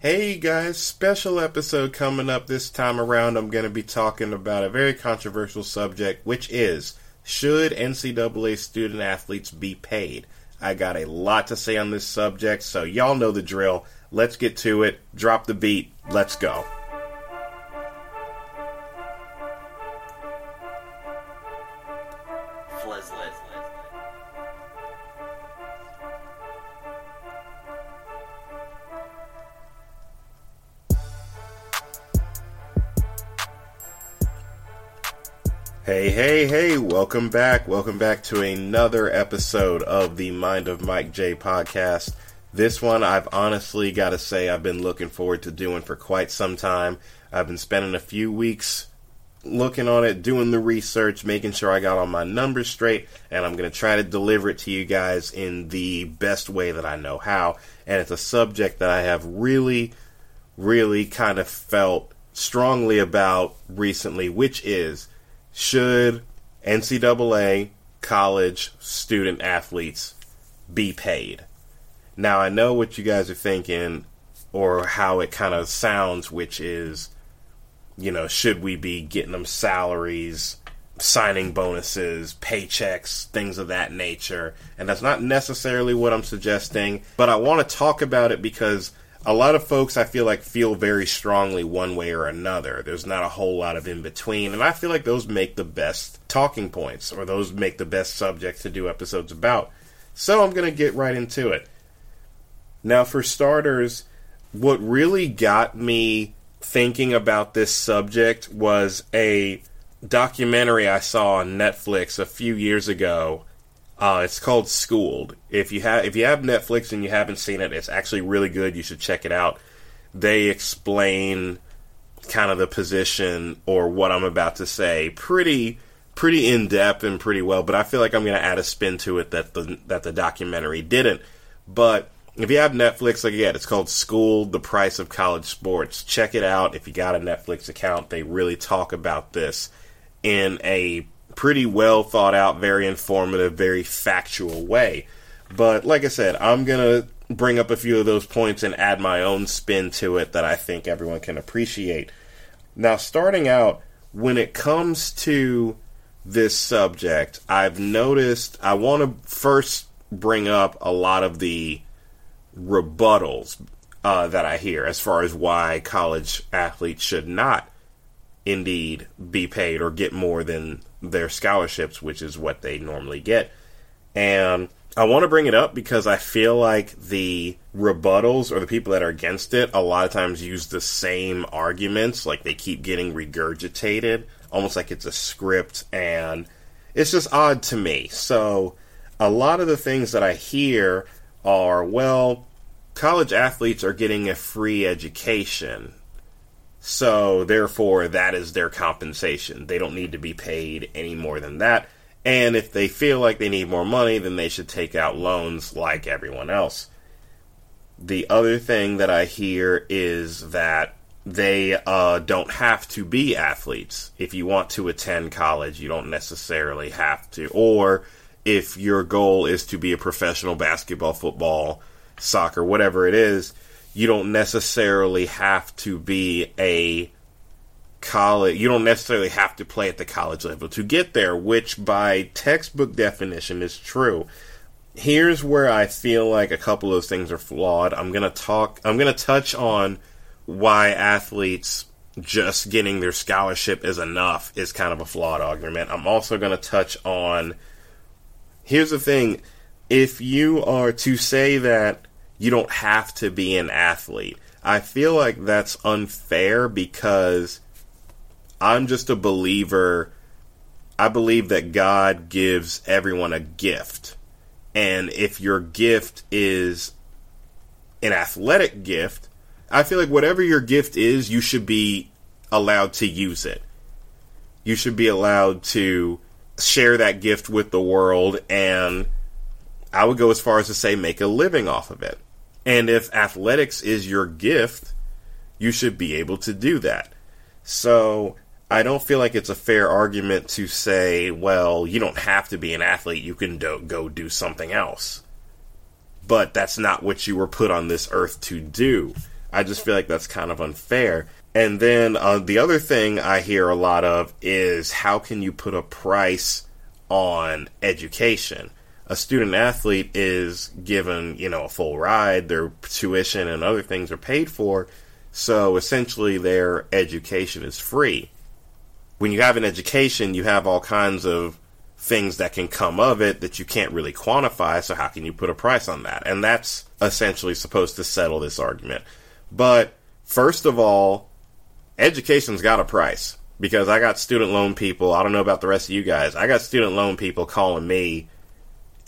Hey guys, special episode coming up this time around. I'm going to be talking about a very controversial subject, which is should NCAA student athletes be paid? I got a lot to say on this subject, so y'all know the drill. Let's get to it. Drop the beat. Let's go. Hey, hey, welcome back. Welcome back to another episode of the Mind of Mike J podcast. This one I've honestly got to say I've been looking forward to doing for quite some time. I've been spending a few weeks looking on it, doing the research, making sure I got all my numbers straight, and I'm going to try to deliver it to you guys in the best way that I know how. And it's a subject that I have really, really kind of felt strongly about recently, which is should NCAA college student athletes be paid? Now, I know what you guys are thinking, or how it kind of sounds, which is, you know, should we be getting them salaries, signing bonuses, paychecks, things of that nature? And that's not necessarily what I'm suggesting, but I want to talk about it because a lot of folks I feel like feel very strongly one way or another. There's not a whole lot of in between, and I feel like those make the best talking points or those make the best subjects to do episodes about. So I'm going to get right into it. Now, for starters, what really got me thinking about this subject was a documentary I saw on Netflix a few years ago uh, it's called Schooled. If you have if you have Netflix and you haven't seen it, it's actually really good. You should check it out. They explain kind of the position or what I'm about to say pretty pretty in depth and pretty well. But I feel like I'm going to add a spin to it that the that the documentary didn't. But if you have Netflix, like again, it's called Schooled: The Price of College Sports. Check it out if you got a Netflix account. They really talk about this in a pretty well thought out, very informative, very factual way. But like I said, I'm going to bring up a few of those points and add my own spin to it that I think everyone can appreciate. Now, starting out, when it comes to this subject, I've noticed I want to first bring up a lot of the rebuttals uh, that I hear as far as why college athletes should not indeed be paid or get more than their scholarships, which is what they normally get. And I want to bring it up because I feel like the rebuttals or the people that are against it a lot of times use the same arguments, like they keep getting regurgitated, almost like it's a script, and it's just odd to me. So, a lot of the things that I hear are, well, college athletes are getting a free education. So, therefore, that is their compensation. They don't need to be paid any more than that. And if they feel like they need more money, then they should take out loans like everyone else. The other thing that I hear is that they uh, don't have to be athletes. If you want to attend college, you don't necessarily have to. Or if your goal is to be a professional basketball, football, soccer, whatever it is, you don't necessarily have to be a college you don't necessarily have to play at the college level to get there which by textbook definition is true. Here's where i feel like a couple of things are flawed. I'm going to talk i'm going to touch on why athletes just getting their scholarship is enough is kind of a flawed argument. I'm also going to touch on here's the thing. If you are to say that you don't have to be an athlete. I feel like that's unfair because I'm just a believer. I believe that God gives everyone a gift. And if your gift is an athletic gift, I feel like whatever your gift is, you should be allowed to use it. You should be allowed to share that gift with the world and I would go as far as to say make a living off of it. And if athletics is your gift, you should be able to do that. So I don't feel like it's a fair argument to say, well, you don't have to be an athlete, you can do- go do something else. But that's not what you were put on this earth to do. I just feel like that's kind of unfair. And then uh, the other thing I hear a lot of is how can you put a price on education? A student athlete is given, you know, a full ride, their tuition and other things are paid for, so essentially their education is free. When you have an education, you have all kinds of things that can come of it that you can't really quantify, so how can you put a price on that? And that's essentially supposed to settle this argument. But first of all, education's got a price because I got student loan people. I don't know about the rest of you guys. I got student loan people calling me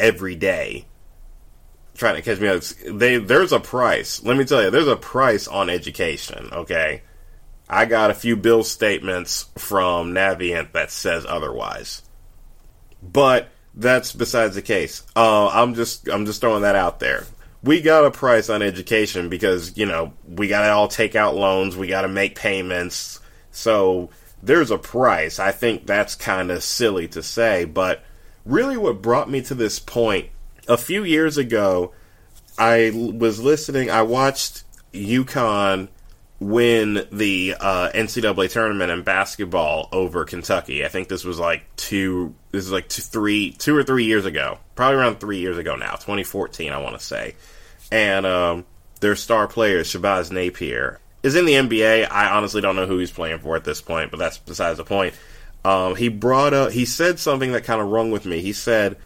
every day trying to catch me up. They there's a price. Let me tell you, there's a price on education. Okay, I got a few bill statements from Navient that says otherwise, but that's besides the case. Uh, I'm just I'm just throwing that out there we got a price on education because you know we got to all take out loans, we got to make payments, so there's a price. I think that's kind of silly to say, but really, what brought me to this point a few years ago, I was listening. I watched UConn win the uh, NCAA tournament in basketball over Kentucky. I think this was like two. This is like two, three, two or three years ago. Probably around three years ago now. 2014, I want to say and um, their star player Shabazz Napier is in the NBA. I honestly don't know who he's playing for at this point, but that's besides the point. Um, he brought up, he said something that kind of rung with me. He said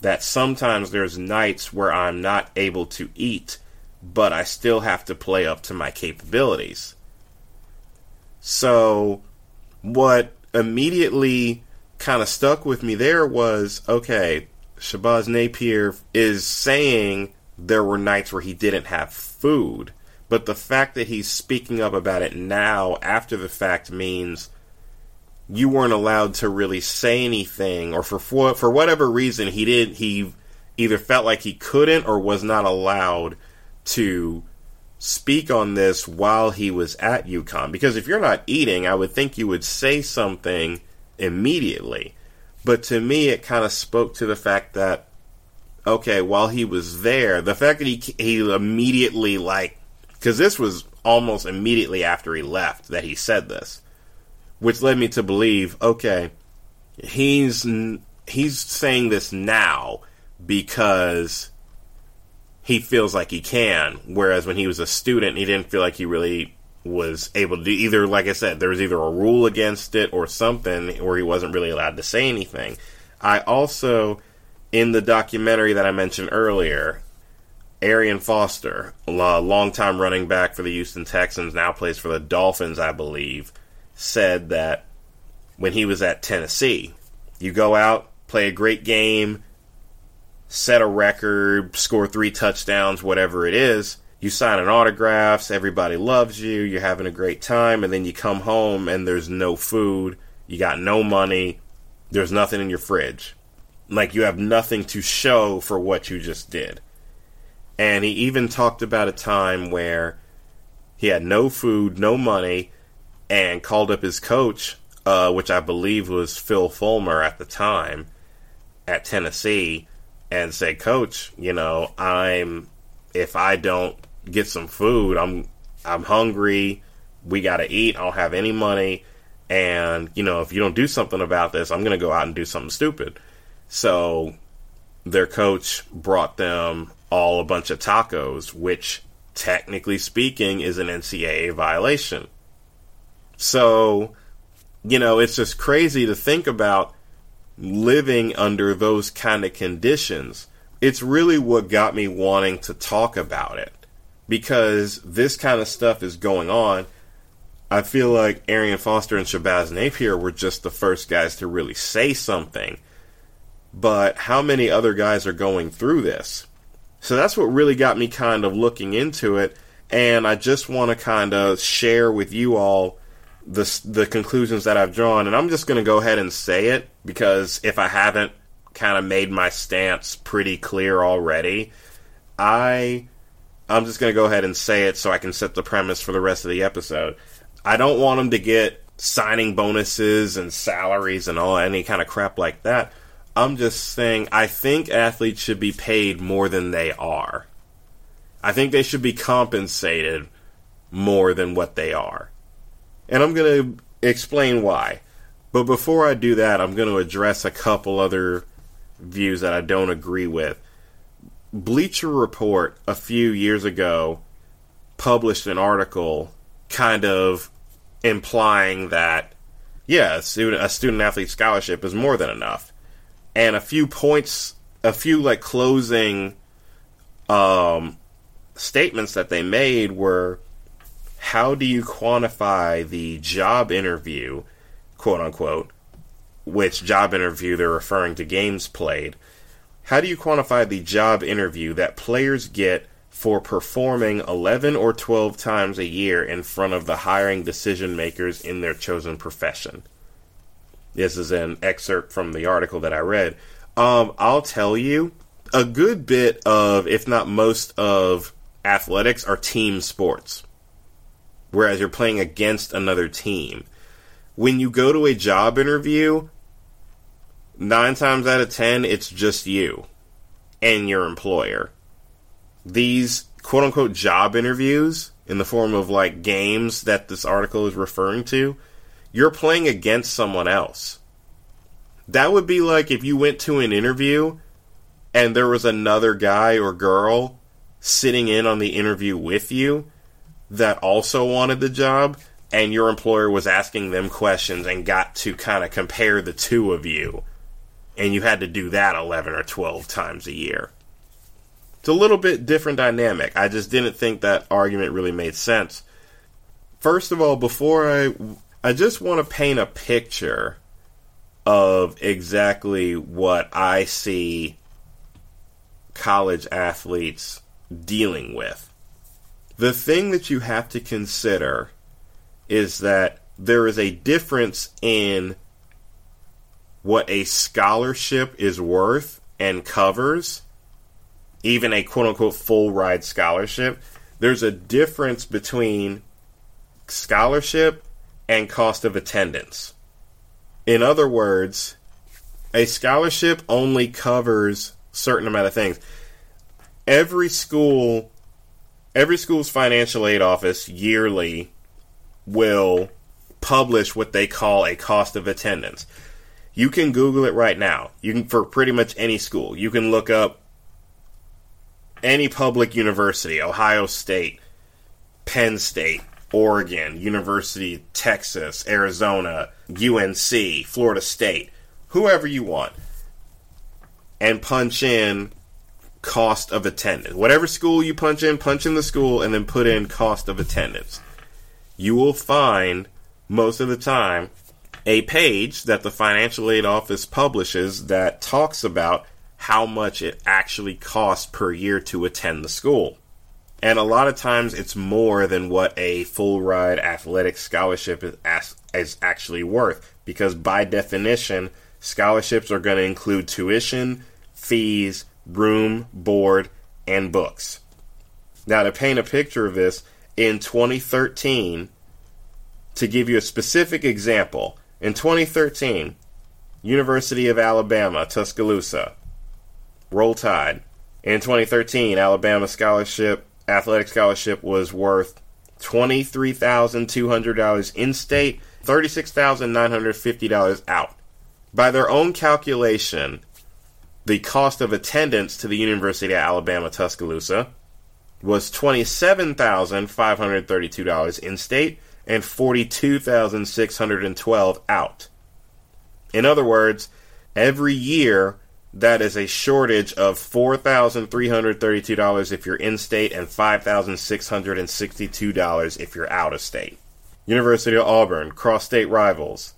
that sometimes there's nights where I'm not able to eat, but I still have to play up to my capabilities. So, what immediately kind of stuck with me there was okay, Shabazz Napier is saying there were nights where he didn't have food. But the fact that he's speaking up about it now, after the fact, means you weren't allowed to really say anything, or for for, for whatever reason, he did. He either felt like he couldn't or was not allowed to speak on this while he was at UConn. Because if you're not eating, I would think you would say something immediately. But to me, it kind of spoke to the fact that okay, while he was there, the fact that he he immediately like because this was almost immediately after he left that he said this, which led me to believe, okay, he's he's saying this now because he feels like he can, whereas when he was a student, he didn't feel like he really was able to do either. Like I said, there was either a rule against it or something, or he wasn't really allowed to say anything. I also in the documentary that I mentioned earlier, Arian Foster, a longtime running back for the Houston Texans, now plays for the Dolphins, I believe, said that when he was at Tennessee, you go out, play a great game, set a record, score three touchdowns, whatever it is. You sign an autographs, everybody loves you, you're having a great time, and then you come home and there's no food, you got no money, there's nothing in your fridge like you have nothing to show for what you just did. And he even talked about a time where he had no food, no money, and called up his coach, uh, which I believe was Phil Fulmer at the time at Tennessee, and said, "Coach, you know, I'm if I don't get some food, I'm I'm hungry. We got to eat. I don't have any money, and you know, if you don't do something about this, I'm going to go out and do something stupid." So their coach brought them all a bunch of tacos, which technically speaking is an NCAA violation. So, you know, it's just crazy to think about living under those kind of conditions. It's really what got me wanting to talk about it because this kind of stuff is going on. I feel like Arian Foster and Shabazz Napier were just the first guys to really say something but how many other guys are going through this? So that's what really got me kind of looking into it, and I just want to kind of share with you all the the conclusions that I've drawn, and I'm just going to go ahead and say it because if I haven't kind of made my stance pretty clear already, I I'm just going to go ahead and say it so I can set the premise for the rest of the episode. I don't want them to get signing bonuses and salaries and all any kind of crap like that. I'm just saying, I think athletes should be paid more than they are. I think they should be compensated more than what they are. And I'm going to explain why. But before I do that, I'm going to address a couple other views that I don't agree with. Bleacher Report a few years ago published an article kind of implying that, yeah, a student, a student athlete scholarship is more than enough. And a few points, a few like closing um, statements that they made were how do you quantify the job interview, quote unquote, which job interview they're referring to games played. How do you quantify the job interview that players get for performing 11 or 12 times a year in front of the hiring decision makers in their chosen profession? This is an excerpt from the article that I read. Um, I'll tell you, a good bit of, if not most of, athletics are team sports, whereas you're playing against another team. When you go to a job interview, nine times out of ten, it's just you and your employer. These quote unquote job interviews, in the form of like games that this article is referring to, you're playing against someone else. That would be like if you went to an interview and there was another guy or girl sitting in on the interview with you that also wanted the job and your employer was asking them questions and got to kind of compare the two of you and you had to do that 11 or 12 times a year. It's a little bit different dynamic. I just didn't think that argument really made sense. First of all, before I I just want to paint a picture of exactly what I see college athletes dealing with. The thing that you have to consider is that there is a difference in what a scholarship is worth and covers, even a quote unquote full ride scholarship, there's a difference between scholarship and cost of attendance. In other words, a scholarship only covers certain amount of things. Every school every school's financial aid office yearly will publish what they call a cost of attendance. You can Google it right now. You can for pretty much any school. You can look up any public university, Ohio State, Penn State, Oregon, University, Texas, Arizona, UNC, Florida State, whoever you want, and punch in cost of attendance. Whatever school you punch in, punch in the school and then put in cost of attendance. You will find most of the time a page that the financial aid office publishes that talks about how much it actually costs per year to attend the school. And a lot of times it's more than what a full ride athletic scholarship is, is actually worth because by definition, scholarships are going to include tuition, fees, room, board, and books. Now, to paint a picture of this, in 2013, to give you a specific example, in 2013, University of Alabama, Tuscaloosa, Roll Tide. In 2013, Alabama scholarship, athletic scholarship was worth $23,200 in state, $36,950 out. By their own calculation, the cost of attendance to the University of Alabama, Tuscaloosa was $27,532 in state and 42,612 out. In other words, every year that is a shortage of $4,332 if you're in state and $5,662 if you're out of state. University of Auburn, cross state rivals,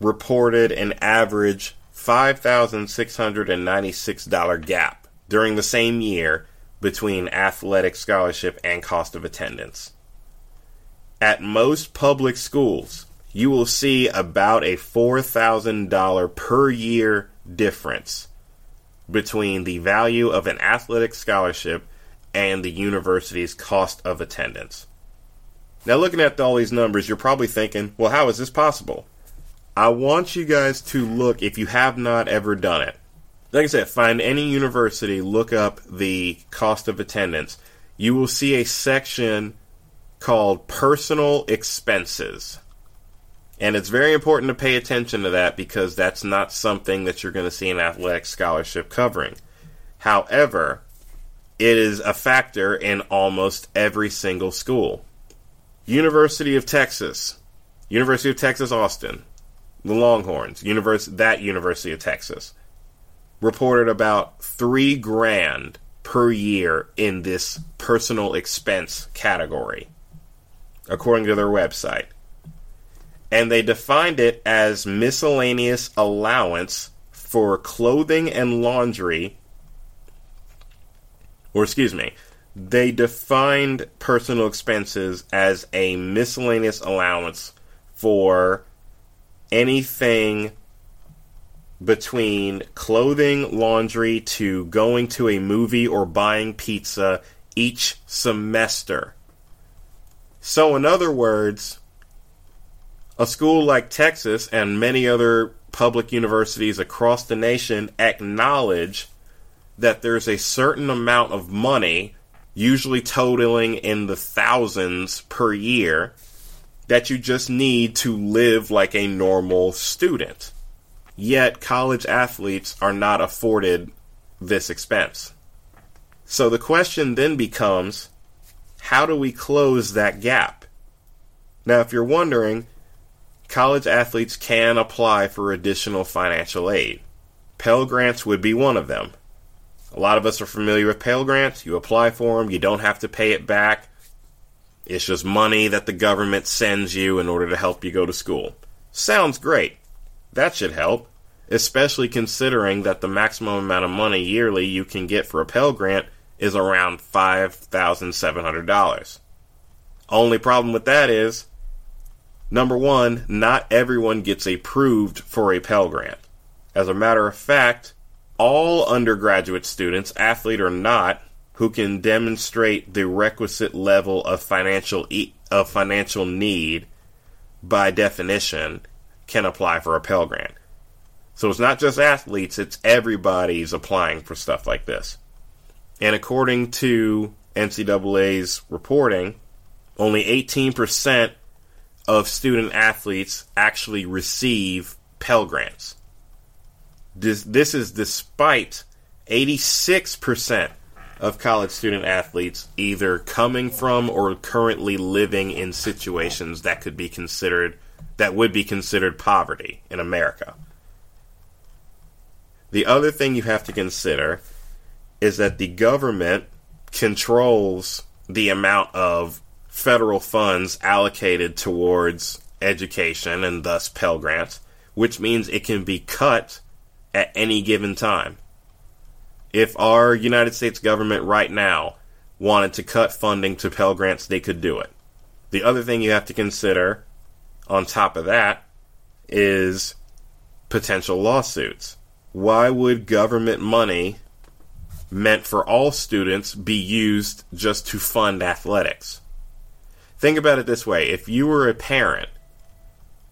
reported an average $5,696 gap during the same year between athletic scholarship and cost of attendance at most public schools, you will see about a $4,000 per year difference between the value of an athletic scholarship and the university's cost of attendance. Now, looking at all these numbers, you're probably thinking, well, how is this possible? I want you guys to look, if you have not ever done it, like I said, find any university, look up the cost of attendance. You will see a section called personal expenses. And it's very important to pay attention to that because that's not something that you're going to see an athletic scholarship covering. However, it is a factor in almost every single school. University of Texas, University of Texas Austin, the Longhorns, univers- that University of Texas, reported about three grand per year in this personal expense category, according to their website. And they defined it as miscellaneous allowance for clothing and laundry, or excuse me, they defined personal expenses as a miscellaneous allowance for anything between clothing, laundry, to going to a movie or buying pizza each semester. So, in other words, a school like Texas and many other public universities across the nation acknowledge that there's a certain amount of money, usually totaling in the thousands per year, that you just need to live like a normal student. Yet, college athletes are not afforded this expense. So the question then becomes how do we close that gap? Now, if you're wondering, college athletes can apply for additional financial aid. Pell Grants would be one of them. A lot of us are familiar with Pell Grants. You apply for them, you don't have to pay it back. It's just money that the government sends you in order to help you go to school. Sounds great. That should help, especially considering that the maximum amount of money yearly you can get for a Pell Grant is around $5,700. Only problem with that is number one, not everyone gets approved for a Pell Grant. As a matter of fact, all undergraduate students, athlete or not, who can demonstrate the requisite level of financial e- of financial need by definition can apply for a Pell Grant. So it's not just athletes, it's everybody's applying for stuff like this. And according to NCAA's reporting, only 18% of student athletes actually receive Pell Grants. This, this is despite 86% of college student athletes either coming from or currently living in situations that could be considered that would be considered poverty in America. The other thing you have to consider is that the government controls the amount of federal funds allocated towards education and thus Pell Grants, which means it can be cut at any given time if our United States government right now wanted to cut funding to Pell Grants, they could do it. The other thing you have to consider on top of that is potential lawsuits. Why would government money meant for all students be used just to fund athletics? Think about it this way if you were a parent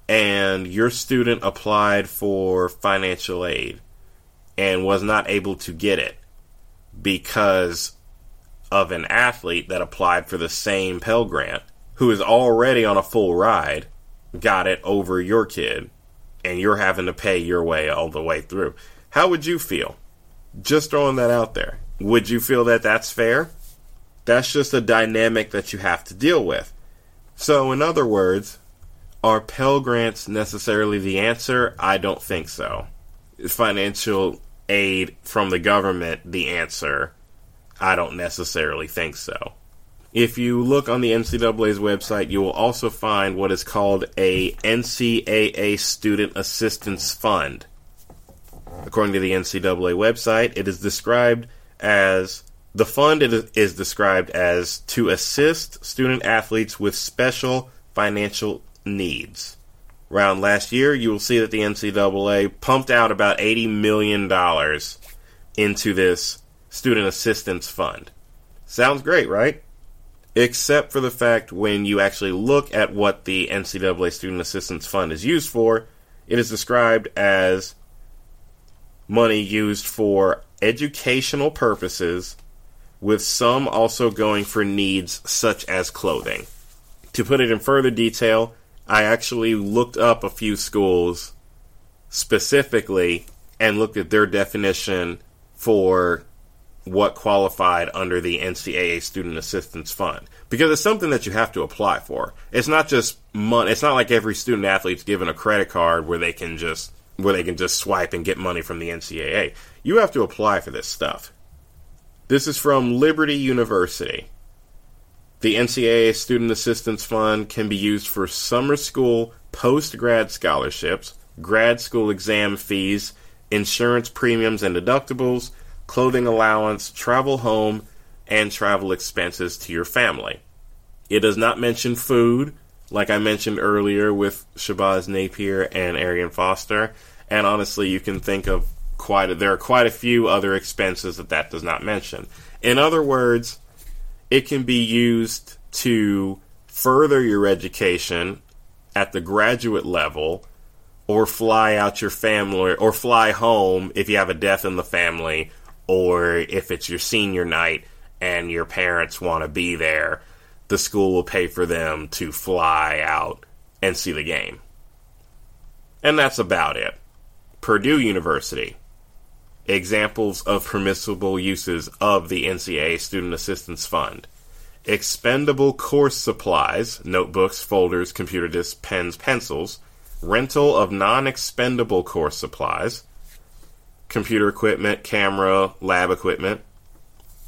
and your student applied for financial aid and was not able to get it because of an athlete that applied for the same Pell Grant who is already on a full ride, got it over your kid, and you're having to pay your way all the way through. How would you feel? Just throwing that out there. Would you feel that that's fair? That's just a dynamic that you have to deal with. So, in other words, are Pell Grants necessarily the answer? I don't think so. Financial aid from the government the answer? I don't necessarily think so. If you look on the NCAA's website, you will also find what is called a NCAA Student Assistance Fund. According to the NCAA website, it is described as the fund is described as to assist student athletes with special financial needs around last year, you will see that the NCAA pumped out about $80 million into this student assistance fund. Sounds great, right? Except for the fact when you actually look at what the NCAA Student Assistance Fund is used for, it is described as money used for educational purposes, with some also going for needs such as clothing. To put it in further detail, I actually looked up a few schools specifically and looked at their definition for what qualified under the NCAA Student Assistance Fund because it's something that you have to apply for. It's not just money. It's not like every student athlete's given a credit card where they can just where they can just swipe and get money from the NCAA. You have to apply for this stuff. This is from Liberty University. The NCAA Student Assistance Fund can be used for summer school post grad scholarships, grad school exam fees, insurance premiums and deductibles, clothing allowance, travel home, and travel expenses to your family. It does not mention food, like I mentioned earlier with Shabazz Napier and Arian Foster. And honestly, you can think of quite a, there are quite a few other expenses that that does not mention. In other words, it can be used to further your education at the graduate level or fly out your family or fly home if you have a death in the family or if it's your senior night and your parents want to be there, the school will pay for them to fly out and see the game. And that's about it. Purdue University. Examples of permissible uses of the NCAA Student Assistance Fund. Expendable course supplies, notebooks, folders, computer disks, pens, pencils. Rental of non expendable course supplies computer equipment, camera, lab equipment,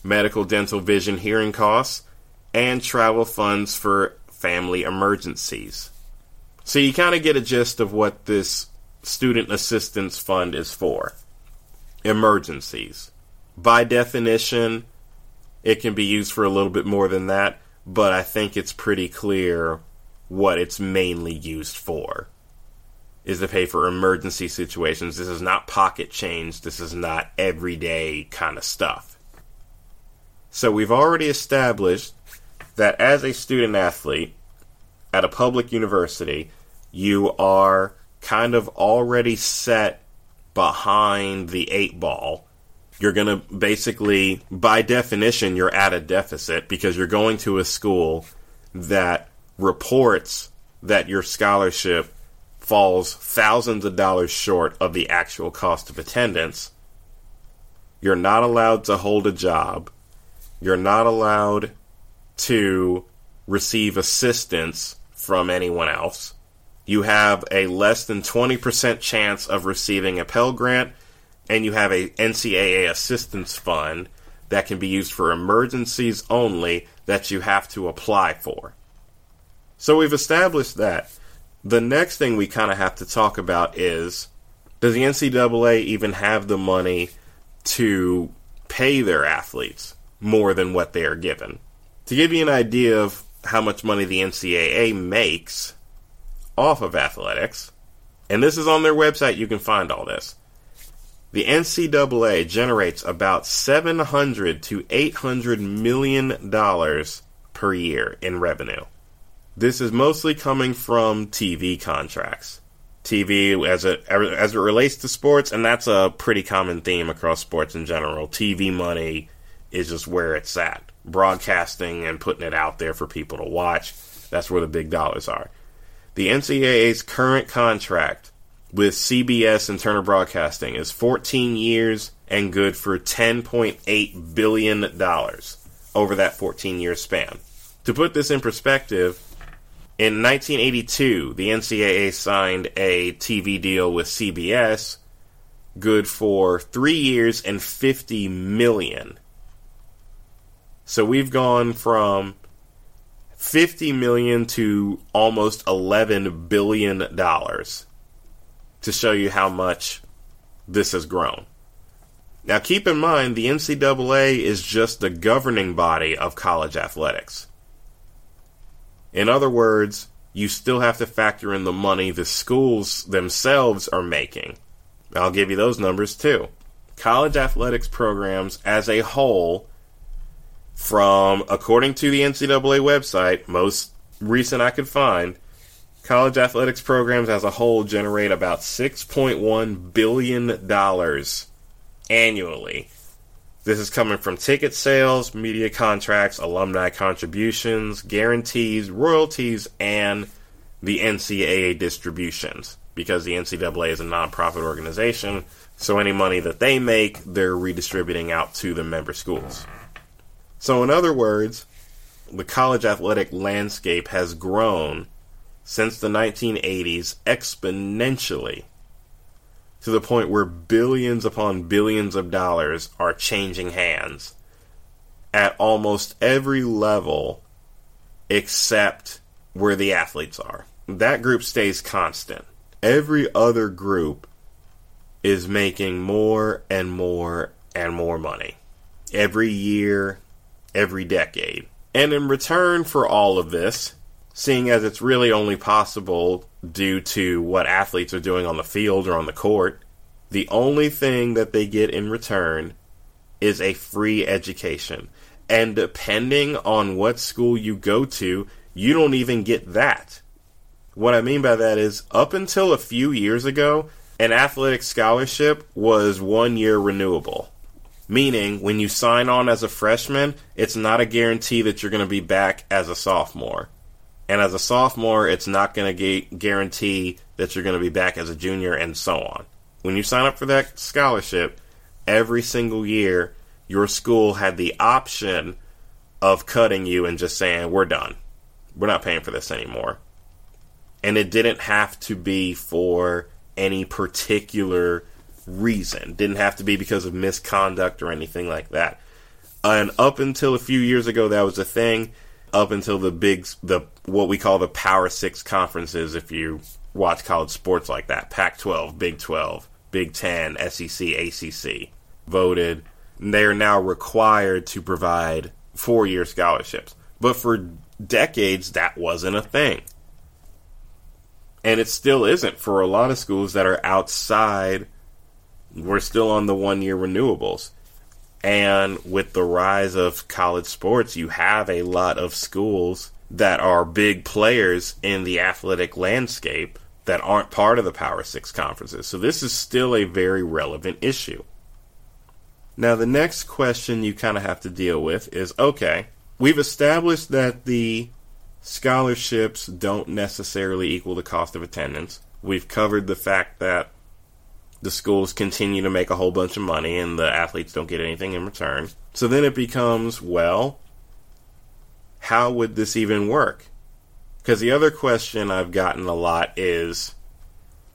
medical, dental, vision, hearing costs, and travel funds for family emergencies. So you kind of get a gist of what this student assistance fund is for. Emergencies. By definition, it can be used for a little bit more than that, but I think it's pretty clear what it's mainly used for is to pay for emergency situations. This is not pocket change. This is not everyday kind of stuff. So we've already established that as a student athlete at a public university, you are kind of already set behind the eight ball. You're going to basically, by definition, you're at a deficit because you're going to a school that reports that your scholarship falls thousands of dollars short of the actual cost of attendance. You're not allowed to hold a job. You're not allowed to receive assistance from anyone else. You have a less than 20% chance of receiving a Pell Grant, and you have a NCAA assistance fund that can be used for emergencies only that you have to apply for. So we've established that the next thing we kind of have to talk about is does the NCAA even have the money to pay their athletes more than what they are given? To give you an idea of how much money the NCAA makes off of athletics, and this is on their website, you can find all this. The NCAA generates about 700 to 800 million dollars per year in revenue. This is mostly coming from TV contracts. TV as it as it relates to sports, and that's a pretty common theme across sports in general. TV money is just where it's at. Broadcasting and putting it out there for people to watch. That's where the big dollars are. The NCAA's current contract with CBS and Turner Broadcasting is 14 years and good for $10.8 billion over that 14 year span. To put this in perspective, in 1982, the NCAA signed a TV deal with CBS, good for three years and 50 million. So we've gone from 50 million to almost 11 billion dollars to show you how much this has grown. Now keep in mind the NCAA is just the governing body of college athletics. In other words, you still have to factor in the money the schools themselves are making. I'll give you those numbers too. College athletics programs as a whole, from according to the NCAA website, most recent I could find, college athletics programs as a whole generate about $6.1 billion annually This is coming from ticket sales, media contracts, alumni contributions, guarantees, royalties, and the NCAA distributions. Because the NCAA is a nonprofit organization, so any money that they make, they're redistributing out to the member schools. So, in other words, the college athletic landscape has grown since the 1980s exponentially to the point where billions upon billions of dollars are changing hands at almost every level except where the athletes are. That group stays constant. Every other group is making more and more and more money every year, every decade. And in return for all of this, seeing as it's really only possible due to what athletes are doing on the field or on the court, the only thing that they get in return is a free education. And depending on what school you go to, you don't even get that. What I mean by that is, up until a few years ago, an athletic scholarship was one year renewable. Meaning, when you sign on as a freshman, it's not a guarantee that you're going to be back as a sophomore. And as a sophomore, it's not going to guarantee that you're going to be back as a junior and so on. When you sign up for that scholarship, every single year, your school had the option of cutting you and just saying, we're done. We're not paying for this anymore. And it didn't have to be for any particular reason. Didn't have to be because of misconduct or anything like that. And up until a few years ago, that was a thing. Up until the big, the what we call the Power Six conferences, if you watch college sports like that, Pac-12, Big 12, Big 10, SEC, ACC, voted. They are now required to provide four-year scholarships. But for decades, that wasn't a thing. And it still isn't for a lot of schools that are outside we're still on the one year renewables. And with the rise of college sports, you have a lot of schools that are big players in the athletic landscape that aren't part of the Power Six conferences. So this is still a very relevant issue. Now, the next question you kind of have to deal with is okay, we've established that the scholarships don't necessarily equal the cost of attendance. We've covered the fact that the schools continue to make a whole bunch of money and the athletes don't get anything in return. So then it becomes, well, how would this even work? Because the other question I've gotten a lot is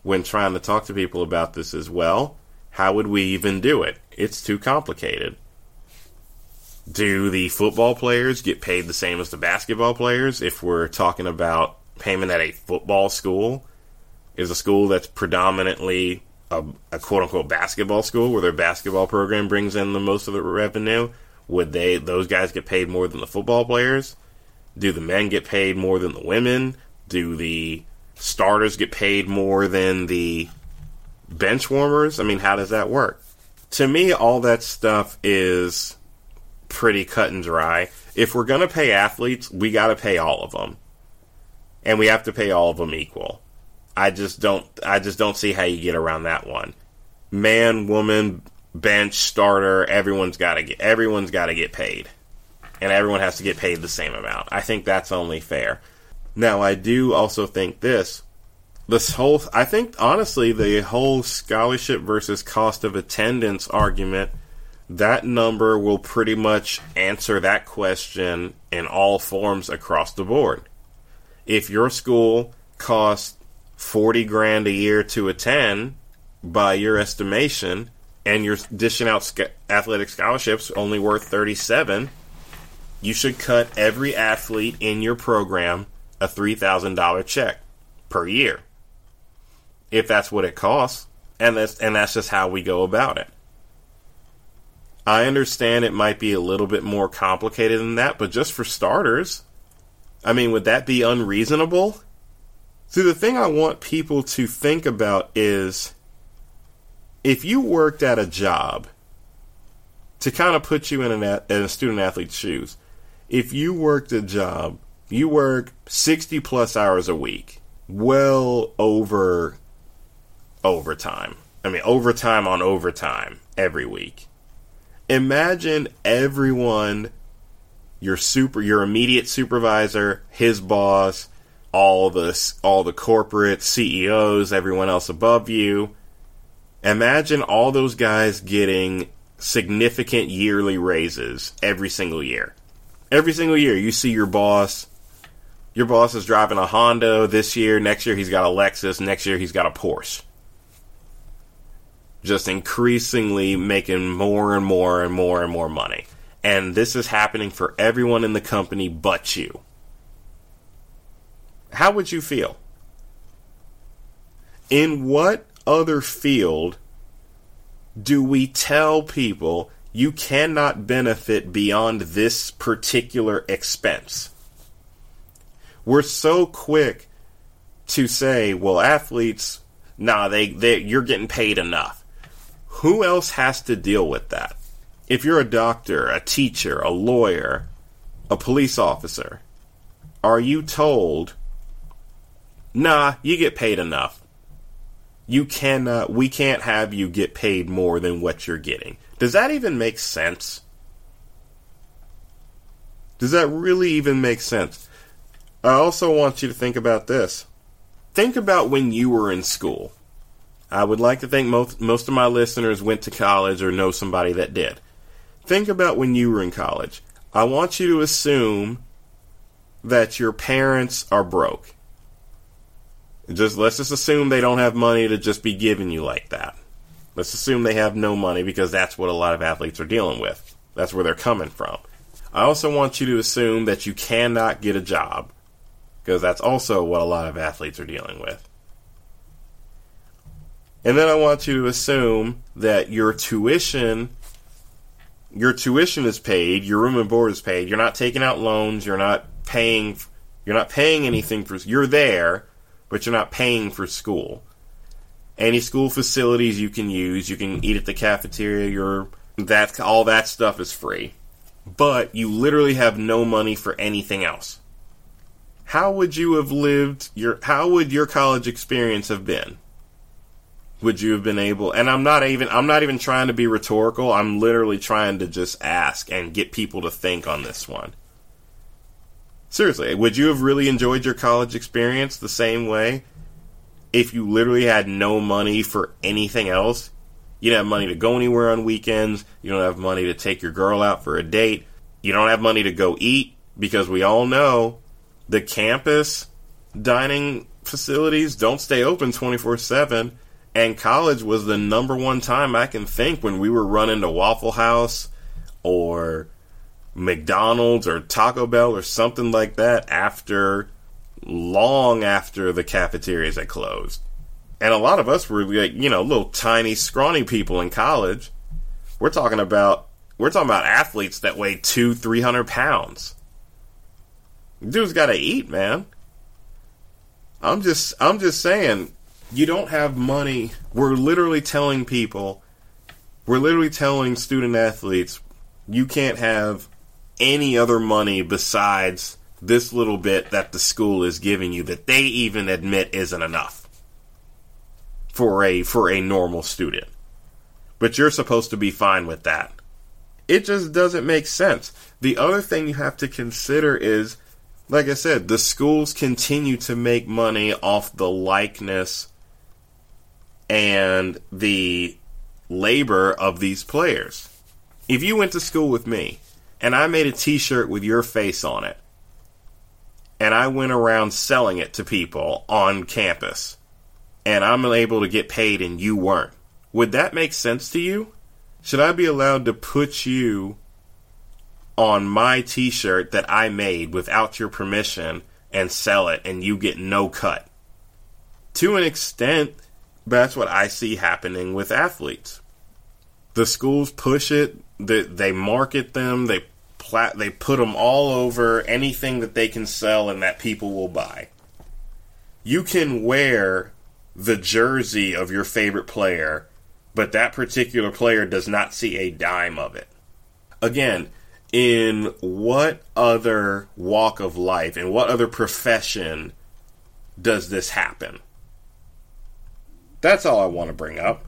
when trying to talk to people about this as well, how would we even do it? It's too complicated. Do the football players get paid the same as the basketball players if we're talking about payment at a football school? Is a school that's predominantly a, a quote unquote basketball school where their basketball program brings in the most of the revenue, would they those guys get paid more than the football players? Do the men get paid more than the women? Do the starters get paid more than the bench warmers? I mean, how does that work? To me, all that stuff is pretty cut and dry. If we're going to pay athletes, we got to pay all of them. And we have to pay all of them equal. I just don't I just don't see how you get around that one. Man, woman, bench, starter, everyone's got to get everyone's got to get paid. And everyone has to get paid the same amount. I think that's only fair. Now, I do also think this this whole I think honestly the whole scholarship versus cost of attendance argument that number will pretty much answer that question in all forms across the board. If your school costs 40 grand a year to attend by your estimation and you're dishing out sc- athletic scholarships only worth 37 you should cut every athlete in your program a $3000 check per year. If that's what it costs and that's and that's just how we go about it. I understand it might be a little bit more complicated than that but just for starters i mean would that be unreasonable See, the thing I want people to think about is if you worked at a job to kind of put you in, an, in a student athlete's shoes, if you worked a job, you work 60 plus hours a week, well over overtime. I mean, overtime on overtime every week. Imagine everyone, your super, your immediate supervisor, his boss, all the all the corporate CEOs, everyone else above you. Imagine all those guys getting significant yearly raises every single year. Every single year, you see your boss. Your boss is driving a Honda this year. Next year, he's got a Lexus. Next year, he's got a Porsche. Just increasingly making more and more and more and more money. And this is happening for everyone in the company but you. How would you feel? In what other field do we tell people you cannot benefit beyond this particular expense? We're so quick to say, well, athletes, nah, they, they you're getting paid enough. Who else has to deal with that? If you're a doctor, a teacher, a lawyer, a police officer, are you told, nah, you get paid enough? you cannot uh, we can't have you get paid more than what you're getting. Does that even make sense? Does that really even make sense? I also want you to think about this. Think about when you were in school. I would like to think most most of my listeners went to college or know somebody that did. Think about when you were in college. I want you to assume that your parents are broke just let's just assume they don't have money to just be giving you like that. Let's assume they have no money because that's what a lot of athletes are dealing with. That's where they're coming from. I also want you to assume that you cannot get a job because that's also what a lot of athletes are dealing with. And then I want you to assume that your tuition your tuition is paid, your room and board is paid. You're not taking out loans, you're not paying you're not paying anything for you're there but you're not paying for school. Any school facilities you can use, you can eat at the cafeteria, your that all that stuff is free. But you literally have no money for anything else. How would you have lived your how would your college experience have been? Would you have been able and I'm not even I'm not even trying to be rhetorical, I'm literally trying to just ask and get people to think on this one. Seriously, would you have really enjoyed your college experience the same way if you literally had no money for anything else? You don't have money to go anywhere on weekends. You don't have money to take your girl out for a date. You don't have money to go eat because we all know the campus dining facilities don't stay open 24 7. And college was the number one time I can think when we were running to Waffle House or McDonald's or Taco Bell or something like that after long after the cafeterias had closed. And a lot of us were like, you know, little tiny, scrawny people in college. We're talking about we're talking about athletes that weigh two, three hundred pounds. Dude's got to eat, man. I'm just I'm just saying, you don't have money. We're literally telling people, we're literally telling student athletes, you can't have any other money besides this little bit that the school is giving you that they even admit isn't enough for a for a normal student. But you're supposed to be fine with that. It just doesn't make sense. The other thing you have to consider is like I said, the schools continue to make money off the likeness and the labor of these players. If you went to school with me and I made a t shirt with your face on it. And I went around selling it to people on campus. And I'm able to get paid and you weren't. Would that make sense to you? Should I be allowed to put you on my t shirt that I made without your permission and sell it and you get no cut? To an extent, that's what I see happening with athletes. The schools push it, they, they market them, they plat they put them all over anything that they can sell and that people will buy. You can wear the jersey of your favorite player, but that particular player does not see a dime of it. Again, in what other walk of life, in what other profession does this happen? That's all I want to bring up.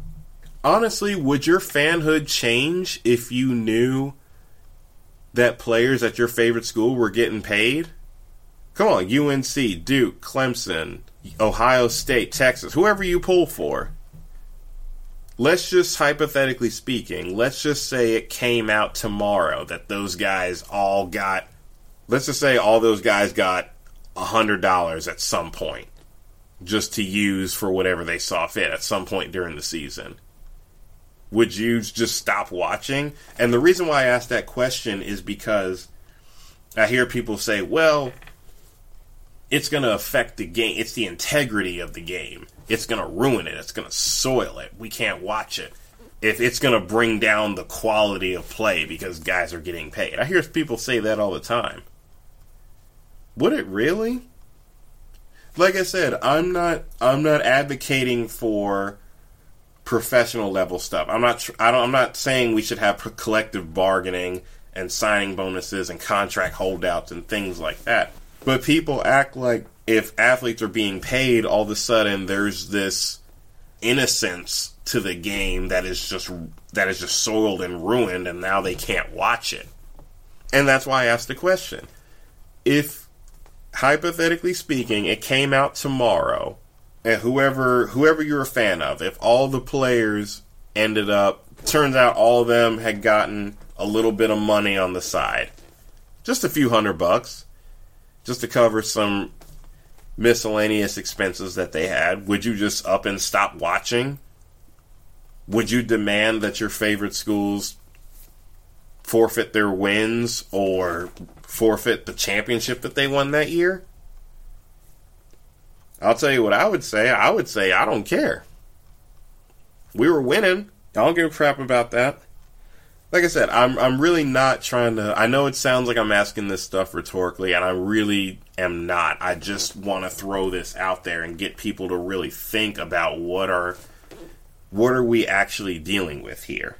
Honestly, would your fanhood change if you knew that players at your favorite school were getting paid? Come on, UNC, Duke, Clemson, Ohio State, Texas, whoever you pull for. Let's just hypothetically speaking, let's just say it came out tomorrow that those guys all got let's just say all those guys got a hundred dollars at some point just to use for whatever they saw fit at some point during the season would you just stop watching? And the reason why i ask that question is because i hear people say well it's going to affect the game it's the integrity of the game. It's going to ruin it it's going to soil it. We can't watch it. If it's going to bring down the quality of play because guys are getting paid. I hear people say that all the time. Would it really? Like I said, I'm not I'm not advocating for professional level stuff. I'm not I don't I'm not saying we should have collective bargaining and signing bonuses and contract holdouts and things like that. But people act like if athletes are being paid, all of a sudden there's this innocence to the game that is just that is just soiled and ruined, and now they can't watch it. And that's why I asked the question: If hypothetically speaking, it came out tomorrow, and whoever whoever you're a fan of, if all the players ended up, turns out all of them had gotten a little bit of money on the side, just a few hundred bucks, just to cover some miscellaneous expenses that they had, would you just up and stop watching? Would you demand that your favorite schools forfeit their wins or forfeit the championship that they won that year? I'll tell you what I would say. I would say I don't care. We were winning. I don't give a crap about that. Like I said, I'm I'm really not trying to I know it sounds like I'm asking this stuff rhetorically and I really am not. I just want to throw this out there and get people to really think about what are what are we actually dealing with here.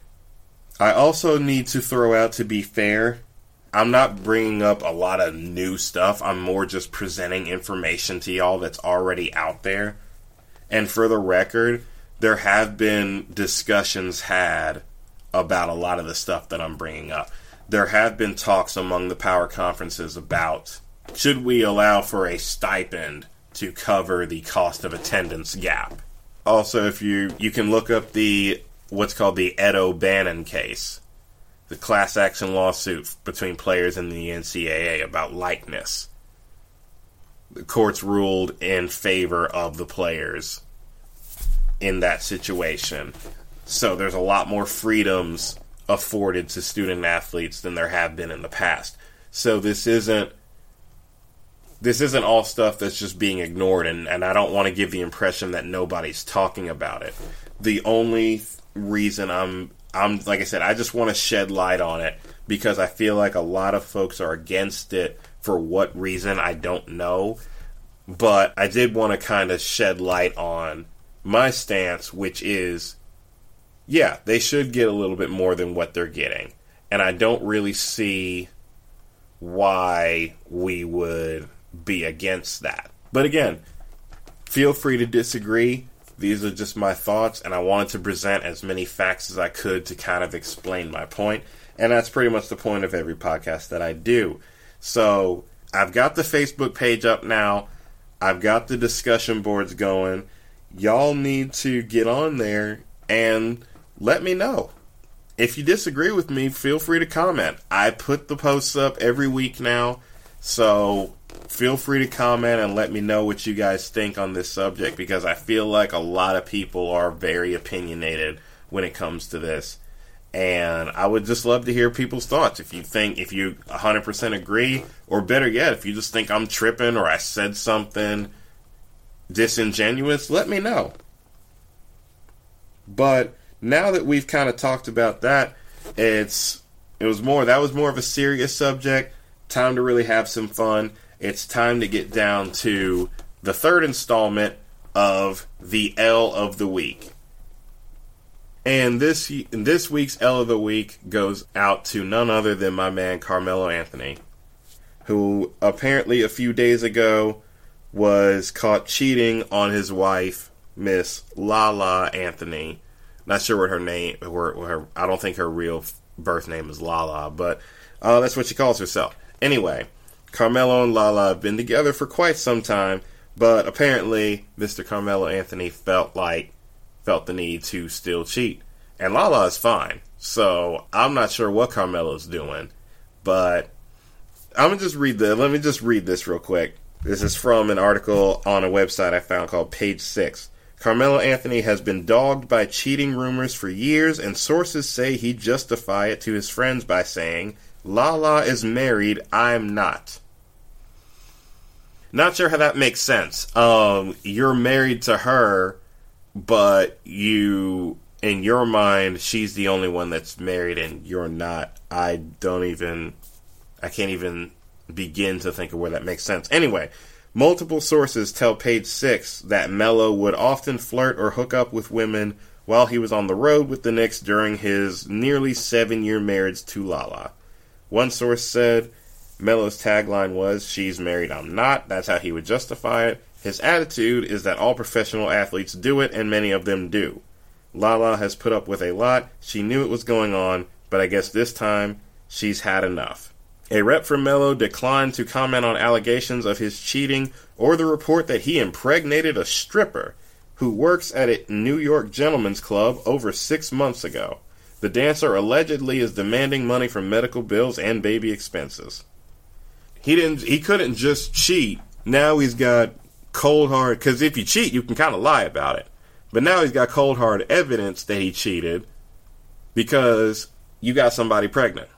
I also need to throw out to be fair I'm not bringing up a lot of new stuff. I'm more just presenting information to y'all that's already out there. And for the record, there have been discussions had about a lot of the stuff that I'm bringing up. There have been talks among the power conferences about should we allow for a stipend to cover the cost of attendance gap. Also, if you you can look up the what's called the Ed O'Bannon case the class action lawsuit between players and the NCAA about likeness. The courts ruled in favor of the players in that situation. So there's a lot more freedoms afforded to student athletes than there have been in the past. So this isn't this isn't all stuff that's just being ignored and, and I don't want to give the impression that nobody's talking about it. The only reason I'm I'm like I said, I just want to shed light on it because I feel like a lot of folks are against it for what reason I don't know. But I did want to kind of shed light on my stance, which is yeah, they should get a little bit more than what they're getting. And I don't really see why we would be against that. But again, feel free to disagree. These are just my thoughts, and I wanted to present as many facts as I could to kind of explain my point. And that's pretty much the point of every podcast that I do. So I've got the Facebook page up now, I've got the discussion boards going. Y'all need to get on there and let me know. If you disagree with me, feel free to comment. I put the posts up every week now, so feel free to comment and let me know what you guys think on this subject because I feel like a lot of people are very opinionated when it comes to this. And I would just love to hear people's thoughts. If you think, if you 100% agree, or better yet, if you just think I'm tripping or I said something disingenuous, let me know. But now that we've kind of talked about that, it's it was more that was more of a serious subject. Time to really have some fun it's time to get down to the third installment of the L of the week. And this this week's L of the week goes out to none other than my man Carmelo Anthony, who apparently a few days ago was caught cheating on his wife, Miss Lala Anthony, Not sure what her name, or her, I don't think her real birth name is Lala, but uh, that's what she calls herself. Anyway, Carmelo and Lala have been together for quite some time, but apparently Mr. Carmelo Anthony felt like felt the need to still cheat, and Lala is fine. So I'm not sure what Carmelo's doing, but I'm gonna just read the. Let me just read this real quick. This is from an article on a website I found called Page Six. Carmelo Anthony has been dogged by cheating rumors for years, and sources say he justify it to his friends by saying, "Lala is married, I'm not." Not sure how that makes sense. Um, you're married to her, but you, in your mind, she's the only one that's married, and you're not. I don't even I can't even begin to think of where that makes sense. Anyway, multiple sources tell Page Six that Melo would often flirt or hook up with women while he was on the road with the Knicks during his nearly seven year marriage to Lala. One source said Melo's tagline was, She's married, I'm not. That's how he would justify it. His attitude is that all professional athletes do it, and many of them do. Lala has put up with a lot. She knew it was going on, but I guess this time she's had enough. A rep for Melo declined to comment on allegations of his cheating or the report that he impregnated a stripper who works at a New York gentlemen's club over six months ago. The dancer allegedly is demanding money for medical bills and baby expenses. He didn't. He couldn't just cheat. Now he's got cold hard. Because if you cheat, you can kind of lie about it. But now he's got cold hard evidence that he cheated because you got somebody pregnant.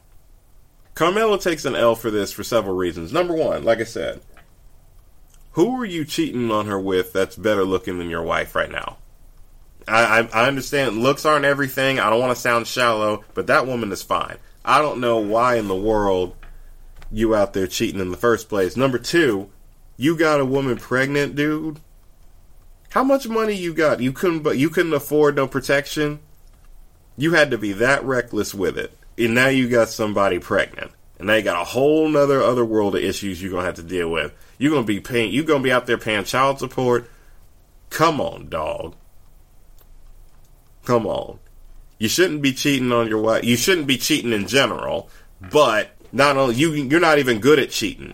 Carmelo takes an L for this for several reasons. Number one, like I said, who are you cheating on her with that's better looking than your wife right now? I, I, I understand looks aren't everything. I don't want to sound shallow, but that woman is fine. I don't know why in the world you out there cheating in the first place. Number two, you got a woman pregnant, dude. How much money you got? You couldn't, but you couldn't afford no protection. You had to be that reckless with it and now you got somebody pregnant, and now you got a whole nother other world of issues you're gonna have to deal with. You're gonna be paying. You're gonna be out there paying child support. Come on, dog. Come on. You shouldn't be cheating on your wife. You shouldn't be cheating in general, but not only you, you're not even good at cheating.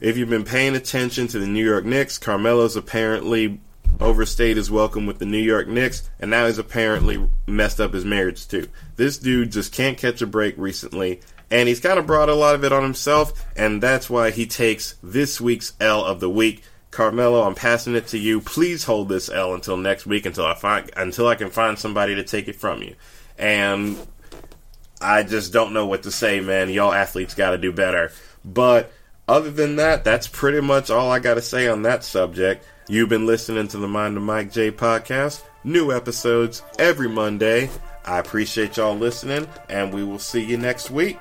If you've been paying attention to the New York Knicks, Carmelo's apparently overstayed his welcome with the New York Knicks, and now he's apparently messed up his marriage too. This dude just can't catch a break recently, and he's kind of brought a lot of it on himself, and that's why he takes this week's L of the week. Carmelo, I'm passing it to you. Please hold this L until next week until I find until I can find somebody to take it from you. And I just don't know what to say, man. Y'all athletes got to do better. But other than that, that's pretty much all I got to say on that subject. You've been listening to the Mind of Mike J podcast. New episodes every Monday. I appreciate y'all listening, and we will see you next week.